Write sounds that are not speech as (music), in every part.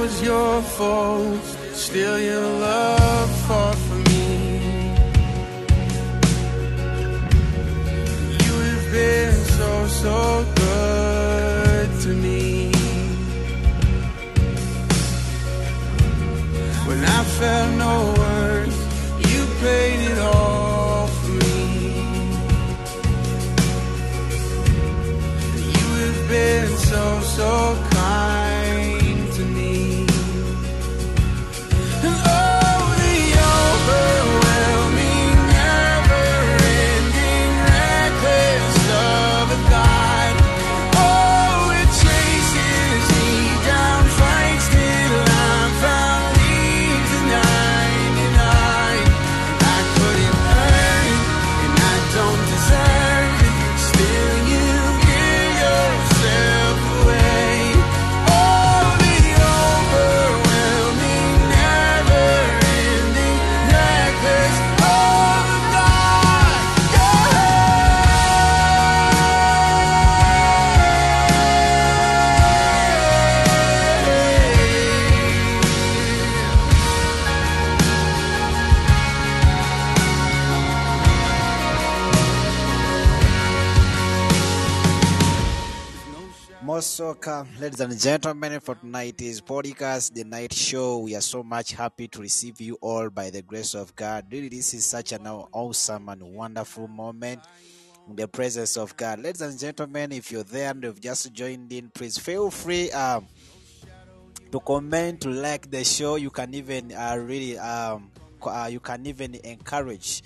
Was your fault, still your love fought for me. You have been so, so good to me. When I felt no worth, you paid it all for me. You have been so, so Welcome, ladies and gentlemen, for tonight is podcast, the night show. We are so much happy to receive you all by the grace of God. Really, this is such an awesome and wonderful moment in the presence of God. Ladies and gentlemen, if you're there and you've just joined in, please feel free um, to comment, to like the show. You can even uh, really, um, uh, you can even encourage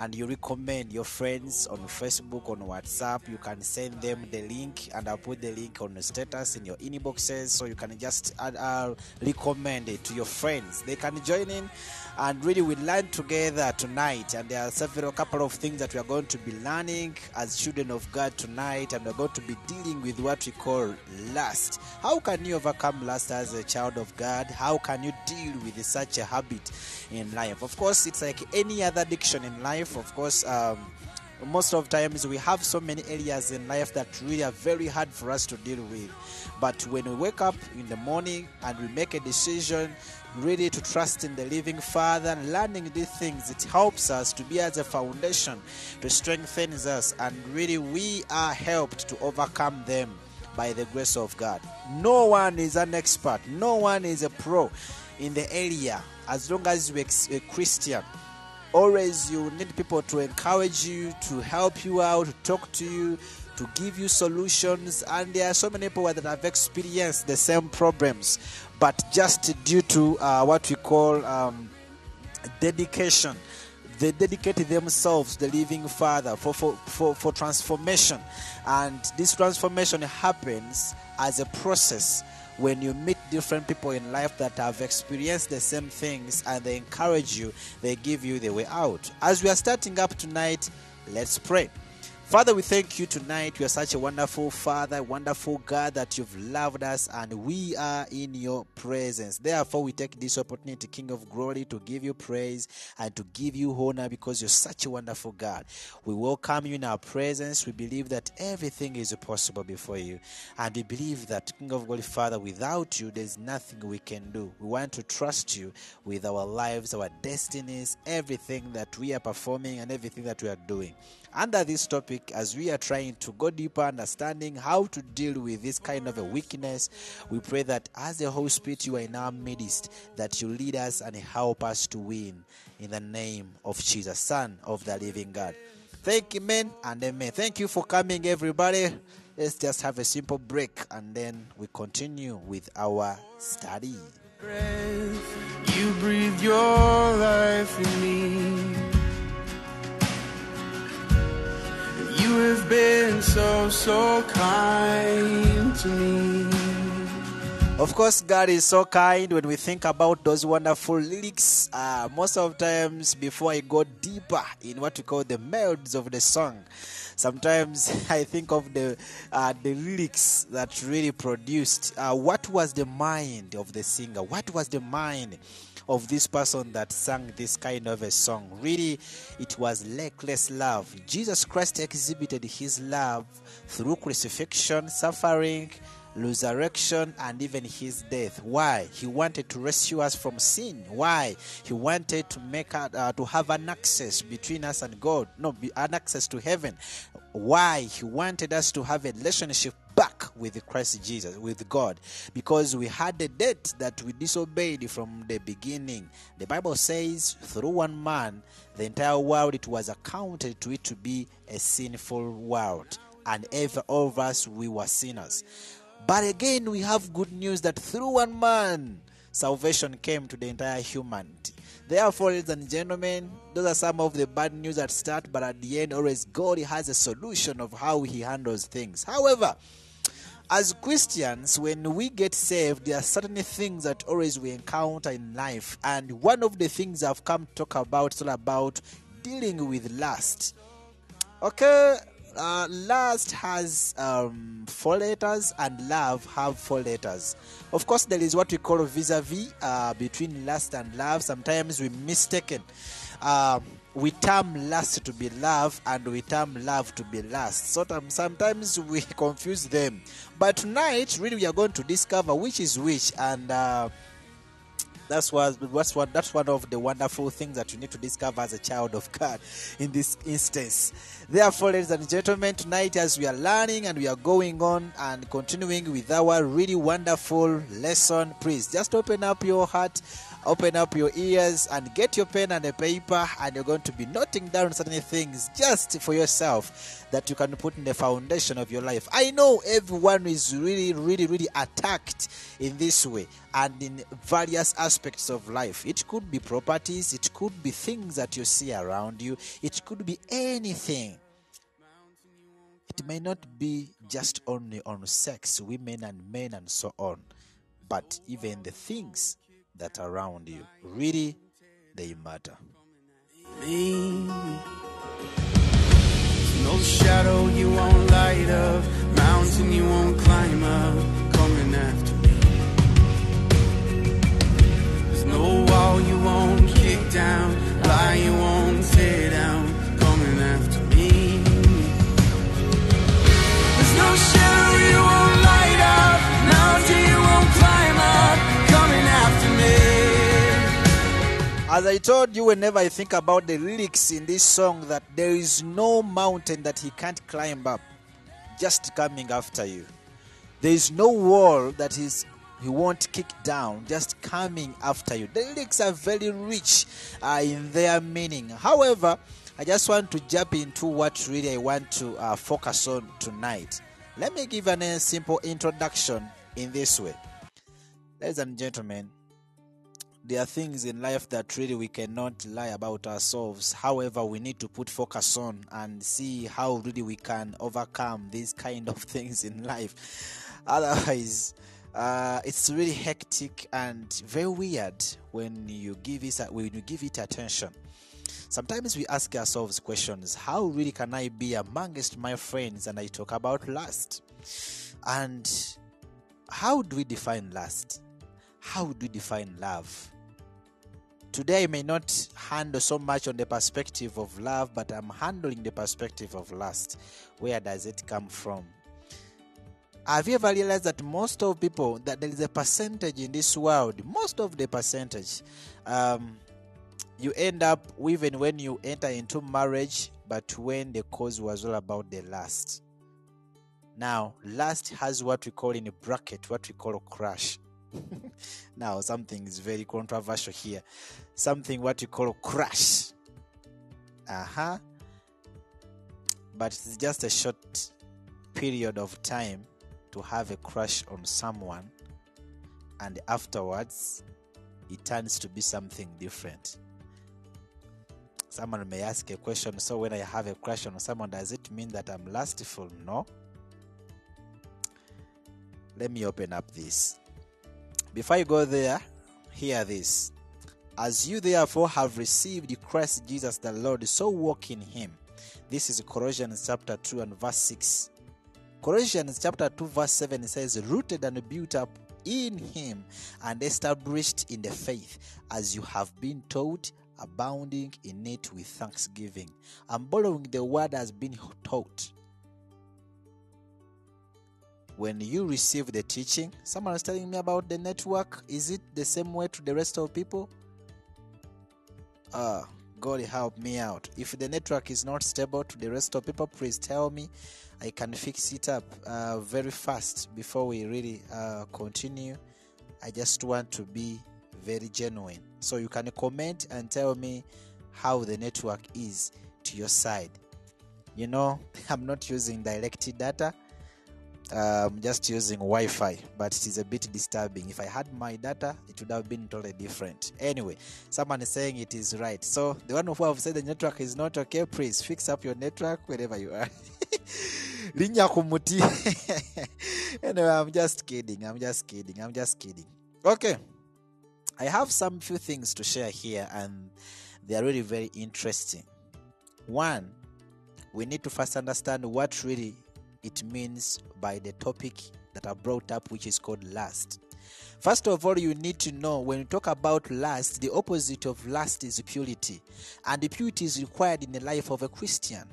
and you recommend your friends on Facebook, on WhatsApp. You can send them the link, and I'll put the link on the status in your inboxes, so you can just add, uh, recommend it to your friends. They can join in, and really we learn together tonight. And there are several couple of things that we are going to be learning as children of God tonight, and we're going to be dealing with what we call lust. How can you overcome lust as a child of God? How can you deal with such a habit in life? Of course, it's like any other addiction in life. Of course, um, most of times we have so many areas in life that really are very hard for us to deal with. But when we wake up in the morning and we make a decision really to trust in the living Father, learning these things, it helps us to be as a foundation to strengthen us, and really we are helped to overcome them by the grace of God. No one is an expert, no one is a pro in the area as long as you're a Christian always you need people to encourage you to help you out to talk to you to give you solutions. And there are so many people that have experienced the same problems but just due to uh, what we call um, dedication. They dedicate themselves the living father for, for, for, for transformation. And this transformation happens as a process when you meet different people in life that have experienced the same things and they encourage you, they give you the way out. As we are starting up tonight, let's pray. Father, we thank you tonight. You are such a wonderful Father, wonderful God that you've loved us, and we are in your presence. Therefore, we take this opportunity, King of Glory, to give you praise and to give you honor because you're such a wonderful God. We welcome you in our presence. We believe that everything is possible before you, and we believe that, King of Glory, Father, without you, there's nothing we can do. We want to trust you with our lives, our destinies, everything that we are performing, and everything that we are doing under this topic as we are trying to go deeper understanding how to deal with this kind of a weakness we pray that as the holy spirit you are in our midst that you lead us and help us to win in the name of jesus son of the living god. Thank you men and amen. Thank you for coming everybody. Let's just have a simple break and then we continue with our study. You breathe your life in me. You have been so, so kind to me. Of course, God is so kind when we think about those wonderful lyrics. Uh, most of times, before I go deeper in what we call the melodies of the song, sometimes (laughs) I think of the uh, the lyrics that really produced. Uh, what was the mind of the singer? What was the mind? Of this person that sang this kind of a song. Really, it was reckless love. Jesus Christ exhibited his love through crucifixion, suffering, resurrection and even his death. Why? He wanted to rescue us from sin. Why? He wanted to make uh, to have an access between us and god. No an access to heaven. Why? He wanted us to have a relationship with christ jesus with god because we had a debt that we disobeyed from the beginning the bible says through one man the entire world it was accounted to it to be a sinful world and ever all of us we were sinners but again, we have good news that through one man, salvation came to the entire humanity. Therefore, ladies and gentlemen, those are some of the bad news at start, but at the end, always God has a solution of how He handles things. However, as Christians, when we get saved, there are certain things that always we encounter in life, and one of the things I've come to talk about is all about dealing with lust. Okay, uh, lust has um, four letters and love have four letters. Of course, there is what we call vis-a-vis uh, between lust and love. Sometimes we mistaken. We term lust to be love and we term love to be lust. So sometimes we (laughs) confuse them. But tonight, really, we are going to discover which is which and. Uh, that's what that's what that's one of the wonderful things that you need to discover as a child of God (laughs) in this instance. Therefore, ladies and gentlemen, tonight as we are learning and we are going on and continuing with our really wonderful lesson, please just open up your heart, open up your ears, and get your pen and a paper, and you're going to be noting down certain things just for yourself that you can put in the foundation of your life. I know everyone is really, really, really attacked in this way and in various aspects of life. It could be properties, it could be things that you see around you, it could be anything. It may not be just only on sex, women and men, and so on, but even the things that are around you really they matter. no shadow you won't light up, mountain you won't climb up, coming after me. There's no wall you won't kick down, lie you won't down, coming after me. There's no shadow you won't As I told you, whenever I think about the lyrics in this song, that there is no mountain that he can't climb up, just coming after you. There is no wall that he won't kick down, just coming after you. The lyrics are very rich uh, in their meaning. However, I just want to jump into what really I want to uh, focus on tonight. Let me give an, a simple introduction in this way. Ladies and gentlemen, there are things in life that really we cannot lie about ourselves. However, we need to put focus on and see how really we can overcome these kind of (laughs) things in life. Otherwise, uh, it's really hectic and very weird when you give it when you give it attention. Sometimes we ask ourselves questions how really can I be amongst my friends and I talk about lust? And how do we define lust? How do we define love? Today, I may not handle so much on the perspective of love, but I'm handling the perspective of lust. Where does it come from? Have you ever realized that most of people, that there is a percentage in this world, most of the percentage, um, you end up even when you enter into marriage, but when the cause was all about the lust. Now, lust has what we call in a bracket, what we call a crush. (laughs) now, something is very controversial here. Something what you call crush. Uh huh. But it's just a short period of time to have a crush on someone, and afterwards, it turns to be something different. Someone may ask a question so, when I have a crush on someone, does it mean that I'm lustful? No. Let me open up this. Before you go there, hear this. As you therefore have received Christ Jesus the Lord, so walk in him. This is Colossians chapter 2 and verse 6. Colossians chapter 2, verse 7 says, Rooted and built up in him and established in the faith, as you have been taught, abounding in it with thanksgiving. I'm borrowing the word has been taught. When you receive the teaching, someone is telling me about the network. Is it the same way to the rest of people? Ah, God help me out. If the network is not stable to the rest of people, please tell me. I can fix it up uh, very fast before we really uh, continue. I just want to be very genuine. So you can comment and tell me how the network is to your side. You know, (laughs) I'm not using direct data. I'm just using Wi-Fi, but it is a bit disturbing. If I had my data, it would have been totally different. Anyway, someone is saying it is right. So the one who have said the network is not okay, please fix up your network wherever you are. (laughs) Linya (laughs) anyway, I'm just kidding. I'm just kidding. I'm just kidding. Okay. I have some few things to share here, and they are really very interesting. One, we need to first understand what really it means by the topic that I brought up, which is called lust. First of all, you need to know when you talk about lust, the opposite of lust is purity, and the purity is required in the life of a Christian.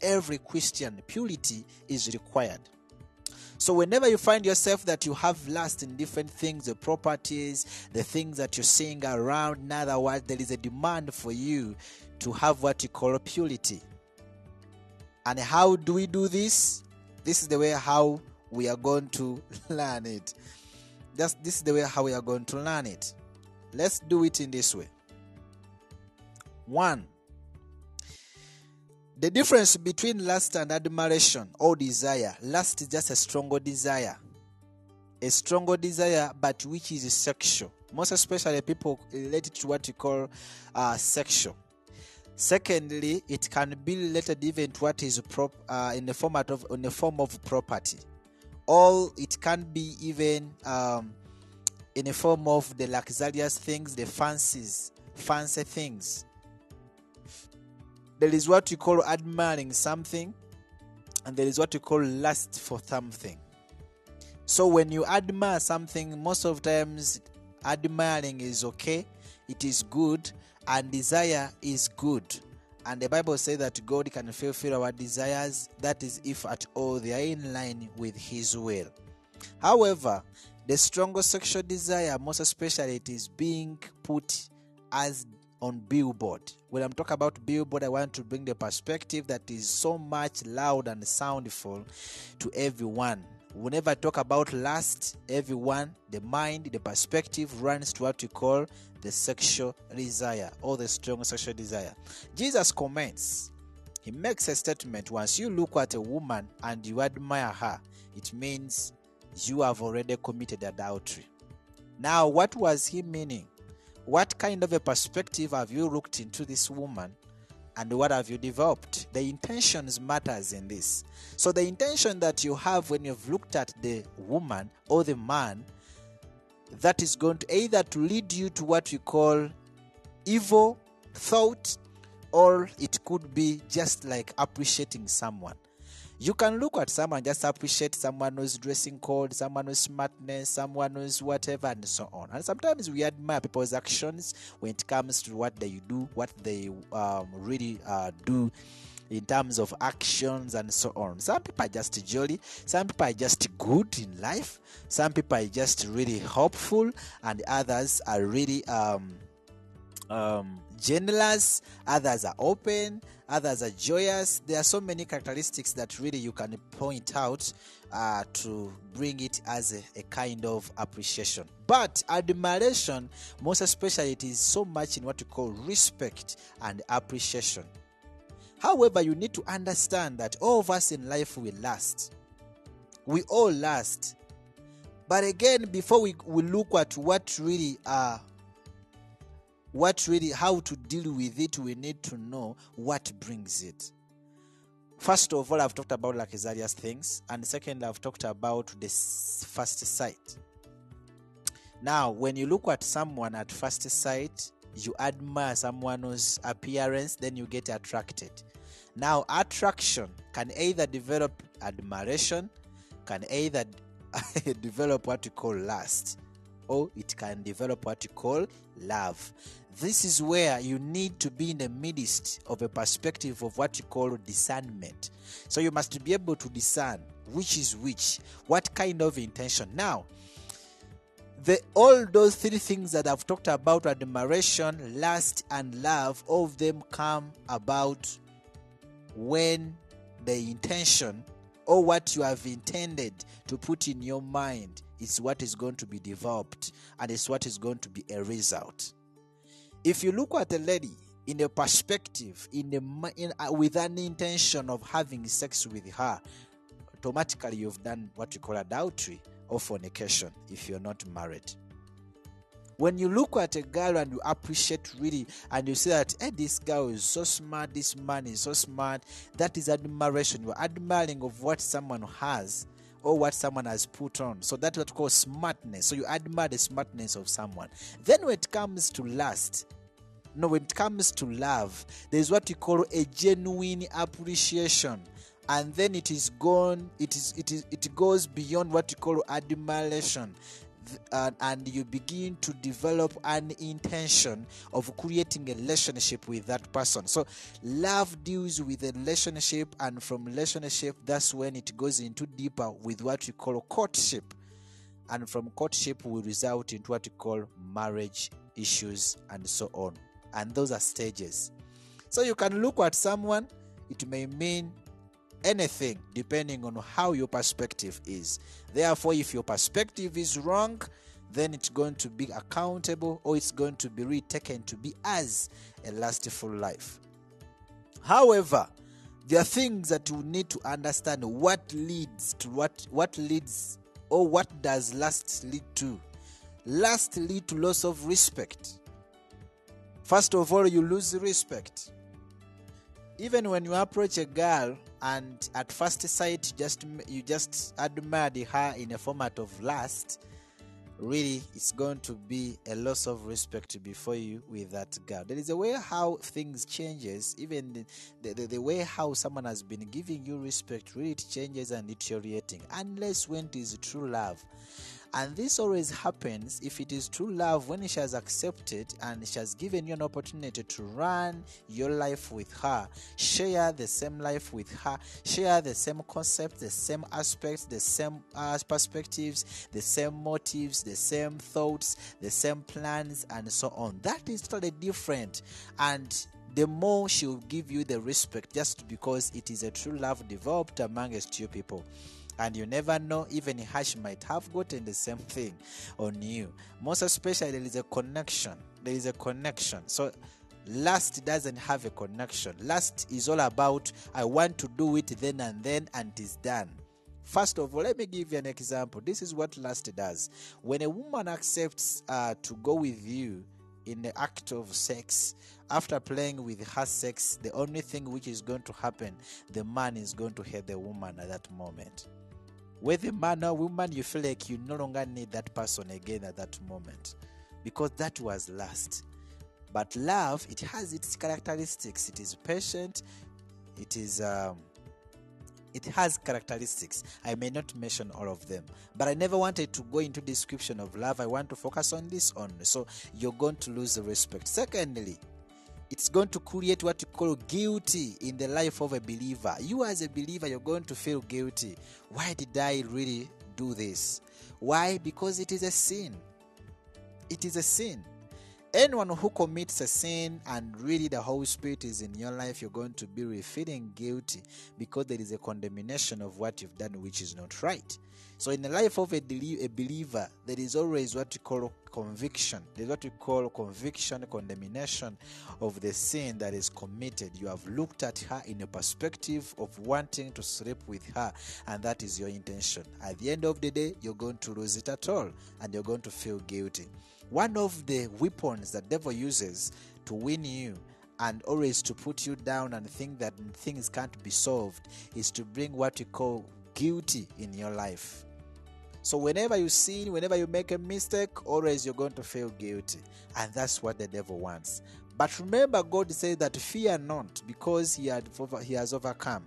Every Christian, purity is required. So, whenever you find yourself that you have lust in different things, the properties, the things that you're seeing around, in other words, there is a demand for you to have what you call purity. And how do we do this? This is the way how we are going to (laughs) learn it. That's, this is the way how we are going to learn it. Let's do it in this way. One, the difference between lust and admiration or desire. Lust is just a stronger desire. A stronger desire, but which is sexual. Most especially, people relate it to what you call uh, sexual. Secondly, it can be related even to what is prop, uh, in the format of in the form of property, or it can be even um, in the form of the luxurious things, the fancies, fancy things. There is what you call admiring something, and there is what you call lust for something. So when you admire something, most of times admiring is okay, it is good, and desire is good. And the Bible says that God can fulfill our desires, that is, if at all they are in line with His will. However, the strongest sexual desire, most especially, it is being put as on billboard. When I'm talking about billboard, I want to bring the perspective that is so much loud and soundful to everyone. Whenever I talk about lust, everyone, the mind, the perspective runs to what we call the sexual desire or the strong sexual desire. Jesus comments, he makes a statement once you look at a woman and you admire her, it means you have already committed adultery. Now, what was he meaning? What kind of a perspective have you looked into this woman and what have you developed? The intentions matters in this. So the intention that you have when you've looked at the woman or the man that is going to either to lead you to what we call evil thought or it could be just like appreciating someone. You can look at someone, just appreciate someone who's dressing code, someone who's smartness, someone who's whatever, and so on. And sometimes we admire people's actions when it comes to what they do, what they um, really uh, do in terms of actions and so on. Some people are just jolly, some people are just good in life, some people are just really hopeful, and others are really um, um, generous, others are open, others are joyous. There are so many characteristics that really you can point out uh, to bring it as a, a kind of appreciation. But admiration, most especially, it is so much in what we call respect and appreciation. However, you need to understand that all of us in life will last. We all last. But again, before we, we look at what really are what really how to deal with it we need to know what brings it. First of all i've talked about like various things and second i've talked about the first sight. Now when you look at someone at first sight you admire someone's appearance then you get attracted. Now attraction can either develop admiration can either (laughs) develop what we call lust or it can develop what you call love. This is where you need to be in the midst of a perspective of what you call discernment. So you must be able to discern which is which, what kind of intention. Now, the all those three things that I've talked about admiration, lust, and love, all of them come about when the intention or what you have intended to put in your mind is what is going to be developed and is what is going to be a result. If you look at a lady in a perspective, in a in, uh, with an intention of having sex with her, automatically you've done what you call adultery or fornication if you're not married. When you look at a girl and you appreciate really, and you say that, hey, this girl is so smart, this man is so smart, that is admiration. You're admiring of what someone has or what someone has put on. So that's what we call smartness. So you admire the smartness of someone. Then when it comes to lust, no, when it comes to love, there's what we call a genuine appreciation. And then it is gone, it is it is it goes beyond what you call admiration. And, and you begin to develop an intention of creating a relationship with that person. So, love deals with a relationship, and from relationship, that's when it goes into deeper with what we call courtship. And from courtship will result into what we call marriage issues and so on. And those are stages. So you can look at someone it may mean anything depending on how your perspective is therefore if your perspective is wrong then it's going to be accountable or it's going to be retaken to be as a lustful life However, there are things that you need to understand what leads to what what leads or what does lust lead to. Lust lead to loss of respect. First of all, you lose respect. Even when you approach a girl and at first sight just you just admired her in a format of lust, really it's going to be a loss of respect before you with that girl. There is a way how things changes. Even the, the, the, way how someone has been giving you respect really changes and deteriorating. Unless when it is true love and this always happens if it is true love when she has accepted and she has given you an opportunity to run your life with her, share the same life with her, share the same concepts, the same aspects, the same uh, perspectives, the same motives, the same thoughts, the same plans, and so on. That is totally different. And the more she will give you the respect just because it is a true love developed amongst you people and you never know even Hash might have gotten the same thing on you. Most especially there is a connection. There is a connection. So lust doesn't have a connection. Lust is all about I want to do it then and then and it is done. First of all, let me give you an example. This is what lust does. When a woman accepts uh, to go with you in the act of sex, after playing with her sex, the only thing which is going to happen, the man is going to hate the woman at that moment whether man or woman you feel like you no longer need that person again at that moment because that was lust But love, it has its characteristics. It is patient. It is um, it has characteristics. I may not mention all of them, but I never wanted to go into description of love. I want to focus on this only. So you're going to lose the respect. Secondly, it's going to create what you call guilty in the life of a believer. You, as a believer, you're going to feel guilty. Why did I really do this? Why? Because it is a sin. It is a sin. Anyone who commits a sin and really the Holy Spirit is in your life, you're going to be feeling guilty because there is a condemnation of what you've done which is not right. So, in the life of a, a believer, there is always what you call conviction. There's what we call conviction, condemnation of the sin that is committed. You have looked at her in a perspective of wanting to sleep with her, and that is your intention. At the end of the day, you're going to lose it at all, and you're going to feel guilty. One of the weapons that devil uses to win you and always to put you down and think that things can't be solved is to bring what you call guilty in your life. So whenever you sin, whenever you make a mistake, always you're going to feel guilty. And that's what the devil wants. But remember, God says that fear not, because he, had, he has overcome.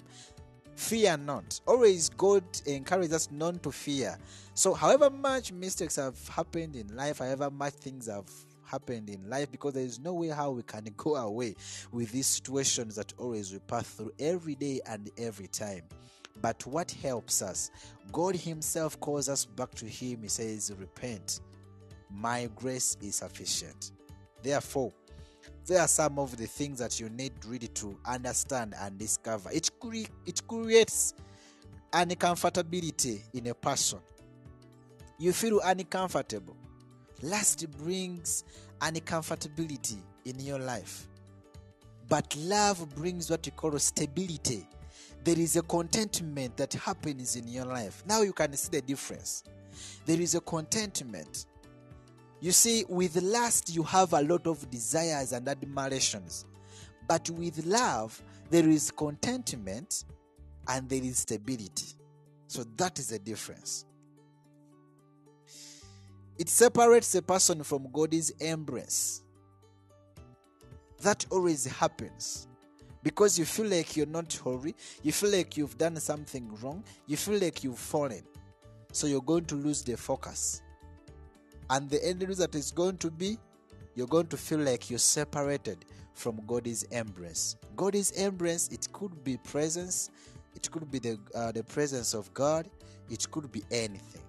Fear not. Always God encourages us not to fear. So, however much mistakes have happened in life, however much things have happened in life, because there is no way how we can go away with these situations that always we pass through every day and every time. But what helps us? God Himself calls us back to Him. He says, Repent. My grace is sufficient. Therefore, there are some of the things that you need really to understand and discover. It, cre- it creates uncomfortability in a person. You feel uncomfortable. Lust brings uncomfortability in your life. But love brings what you call stability there is a contentment that happens in your life. Now you can see the difference. There is a contentment. You see, with lust, you have a lot of desires and admirations. But with love, there is contentment and there is stability. So that is the difference. It separates a person from God's embrace. That always happens because you feel like you're not holy, you feel like you've done something wrong, you feel like you've fallen. So you're going to lose the focus. And the end result is going to be you're going to feel like you're separated from God's embrace. God's embrace, it could be presence, it could be the, uh, the presence of God, it could be anything.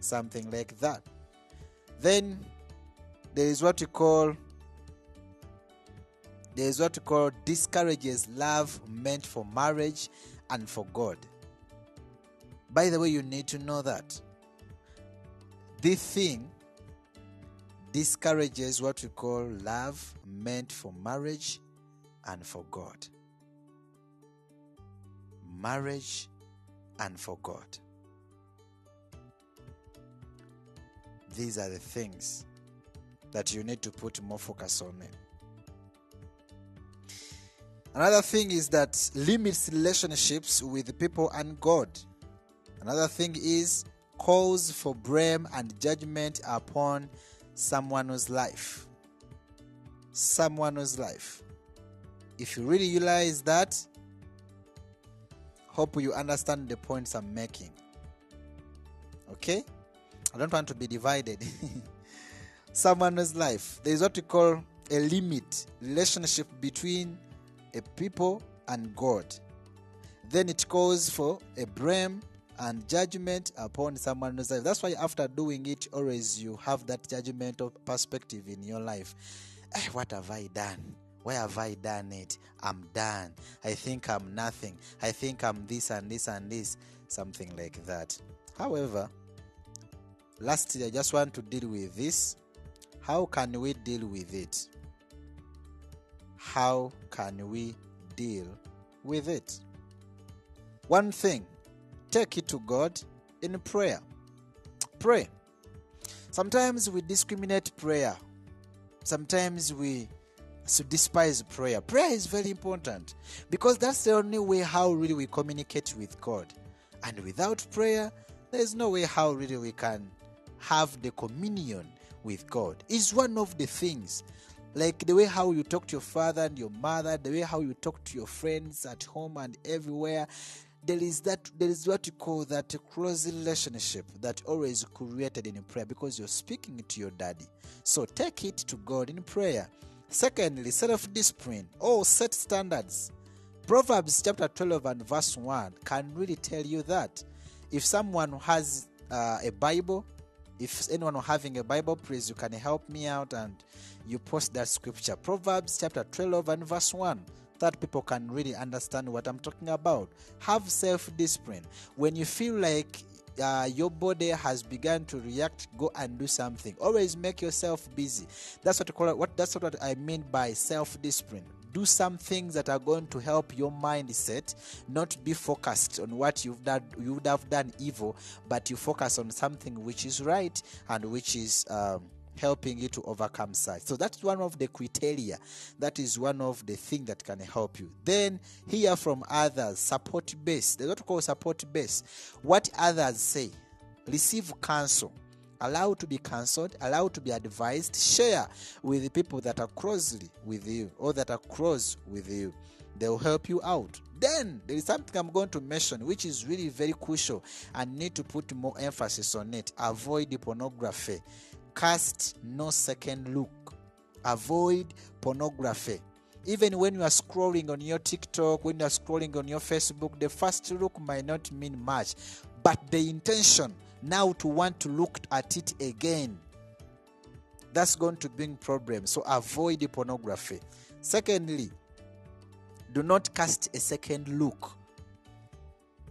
Something like that. Then there is what you call there is what we call discourages love meant for marriage and for God. By the way, you need to know that this thing discourages what we call love meant for marriage and for God. Marriage and for God. These are the things that you need to put more focus on. Another thing is that limits relationships with people and God. Another thing is calls for blame and judgment upon someone's life. Someone's life. If you really realize that, hope you understand the points I'm making. Okay? I don't want to be divided. (laughs) someone's life. There is what we call a limit relationship between a people and God. Then it calls for a blame and judgment upon someone's life. That's why after doing it, always you have that judgmental perspective in your life. Hey, what have I done? Why have I done it? I'm done. I think I'm nothing. I think I'm this and this and this. Something like that. However, lastly, I just want to deal with this. How can we deal with it? how can we deal with it? One thing, take it to God in prayer. Pray. Sometimes we discriminate prayer. Sometimes we despise prayer. Prayer is very important because that's the only way how really we communicate with God. And without prayer, there is no way how really we can have the communion with God. It's one of the things like the way how you talk to your father and your mother the way how you talk to your friends at home and everywhere there is that there is what you call that close relationship that always created in prayer because you're speaking to your daddy. So take it to god in prayer. Secondly self-discipline or set standards. Proverbs chapter 12 and verse 1 can really tell you that. If someone has uh, a bible if anyone having a bible please you can help me out and you post that scripture. Proverbs chapter 12 and verse 1 that people can really understand what i'm talking about. Have self-discipline. When you feel like uh, your body has begun to react go and do something. Always make yourself busy. That's what call what that's what i mean by self-discipline. Do some things that are going to help your mindset not be focused on what you've done you would have done evil but you focus on something which is right and which is um, helping you to overcome such so that's one of the criteria. That is one of the things that can help you. Then hear from others. Support base. What we call support base. What others say. Receive counsel. Allow to be counseled. Allow to be advised. Share with the people that are closely with you or that are close with you. They'll help you out. Then there is something i'm going to mention which is really very crucial. And need to put more emphasis on it. Avoid pornography cast no second look. Avoid pornography. Even when you are scrolling on your tiktok when you are scrolling on your facebook the first look might not mean much but the intention now to want to look at it again that's going to bring problems. So avoid the pornography. Secondly do not cast a second look.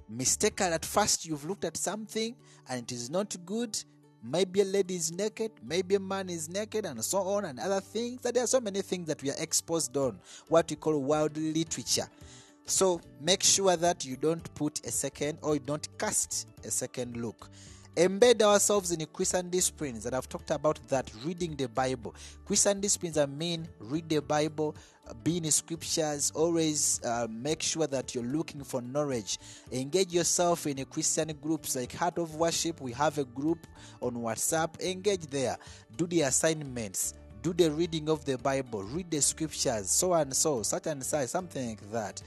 Mistaken at first you've looked at something and it is not good maybe a lady is naked maybe a man is naked and so on and other things. That there are so many things that we are exposed on what we call world literature. So make sure that you don't put a second or you don't cast a second look embed ourselves in christian disciplines and i've talked about that reading the bible. Christian disciplines i mean read the bible uh, be in scriptures always uh, make sure that you're looking for knowledge. Engage yourself in a christian groups like heart of worship. We have a group on whatsapp. Engage there. Do the assignments. Do the reading of the bible. Read the scriptures. So and so such and such something like that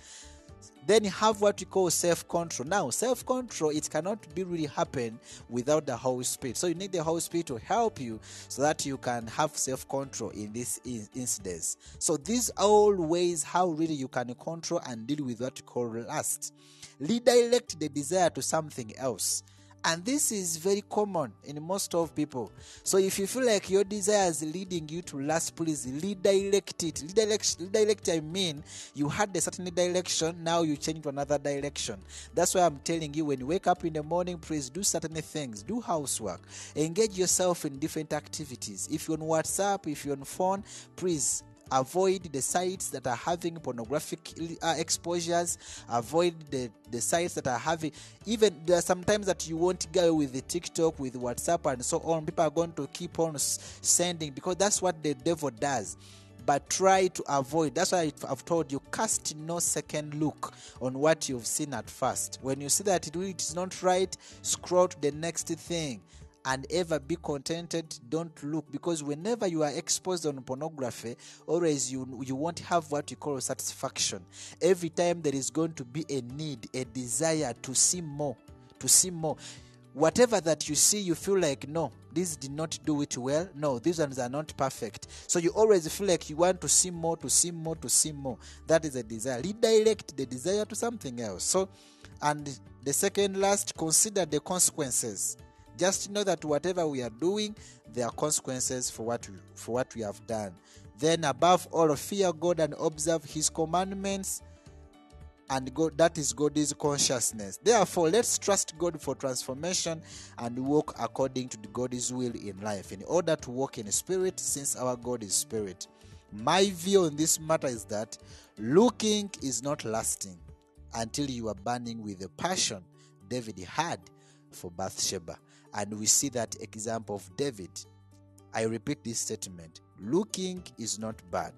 then you have what we call self-control. Now self-control it cannot be really happen without the holy spirit. So you need the holy spirit to help you so that you can have self-control in this in- incidents so these are all ways how really you can control and deal with what we call lust. Redirect the desire to something else and this is very common in most of people. So if you feel like your desire is leading you to lust please redirect it. Redirect, redirect i mean you had a certain direction now you change to another direction. That's why i'm telling you when you wake up in the morning please do certain things. Do housework. Engage yourself in different activities. If you're on whatsapp if you're on phone please avoid the sites that are having pornographic uh, exposures avoid the, the sites that are having even there are sometimes that you won't go with the tiktok with whatsapp and so on. People are going to keep on sending because that's what the devil does. But try to avoid that's why i've told you cast no second look on what you've seen at first. When you see that it is not right scroll to the next thing and ever be contented don't look. Because whenever you are exposed on pornography always you you won't have what you call satisfaction. Every time there is going to be a need a desire to see more to see more. Whatever that you see you feel like no this did not do it well. No these ones are not perfect. So you always feel like you want to see more to see more to see more. That is a desire. Redirect the desire to something else. So and the second last consider the consequences just know that whatever we are doing there are consequences for what we, for what we have done then above all fear god and observe his commandments and God, that is God's consciousness. Therefore, let's trust God for transformation and walk according to God's will in life in order to walk in spirit, since our God is spirit. My view on this matter is that looking is not lasting until you are burning with the passion David had for Bathsheba. And we see that example of David. I repeat this statement looking is not bad,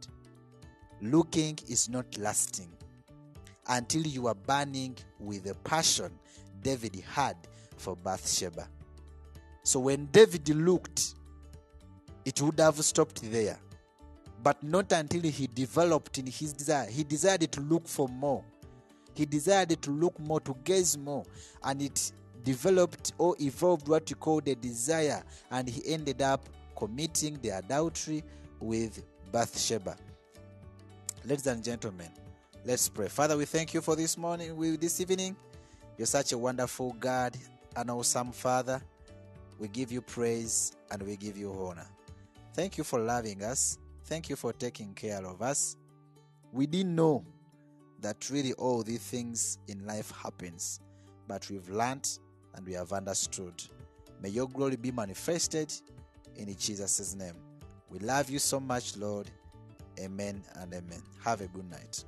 looking is not lasting until you are burning with the passion David had for Bathsheba. So when David looked, it would have stopped there. but not until he developed in his desire. He desired to look for more. He desired to look more, to gaze more, and it developed or evolved what you call the desire, and he ended up committing the adultery with Bathsheba. Ladies and gentlemen, let's pray. Father, we thank you for this morning, this evening. You're such a wonderful God, an awesome Father. We give you praise and we give you honor. Thank you for loving us. Thank you for taking care of us. We didn't know that really all these things in life happens, but we've learned and we have understood. May your glory be manifested in Jesus' name. We love you so much, Lord. Amen and amen. Have a good night.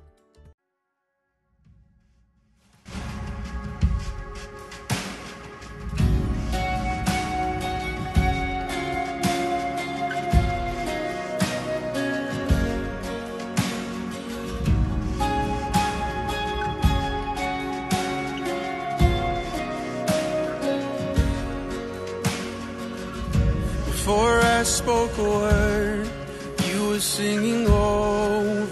I spoke a word, you were singing over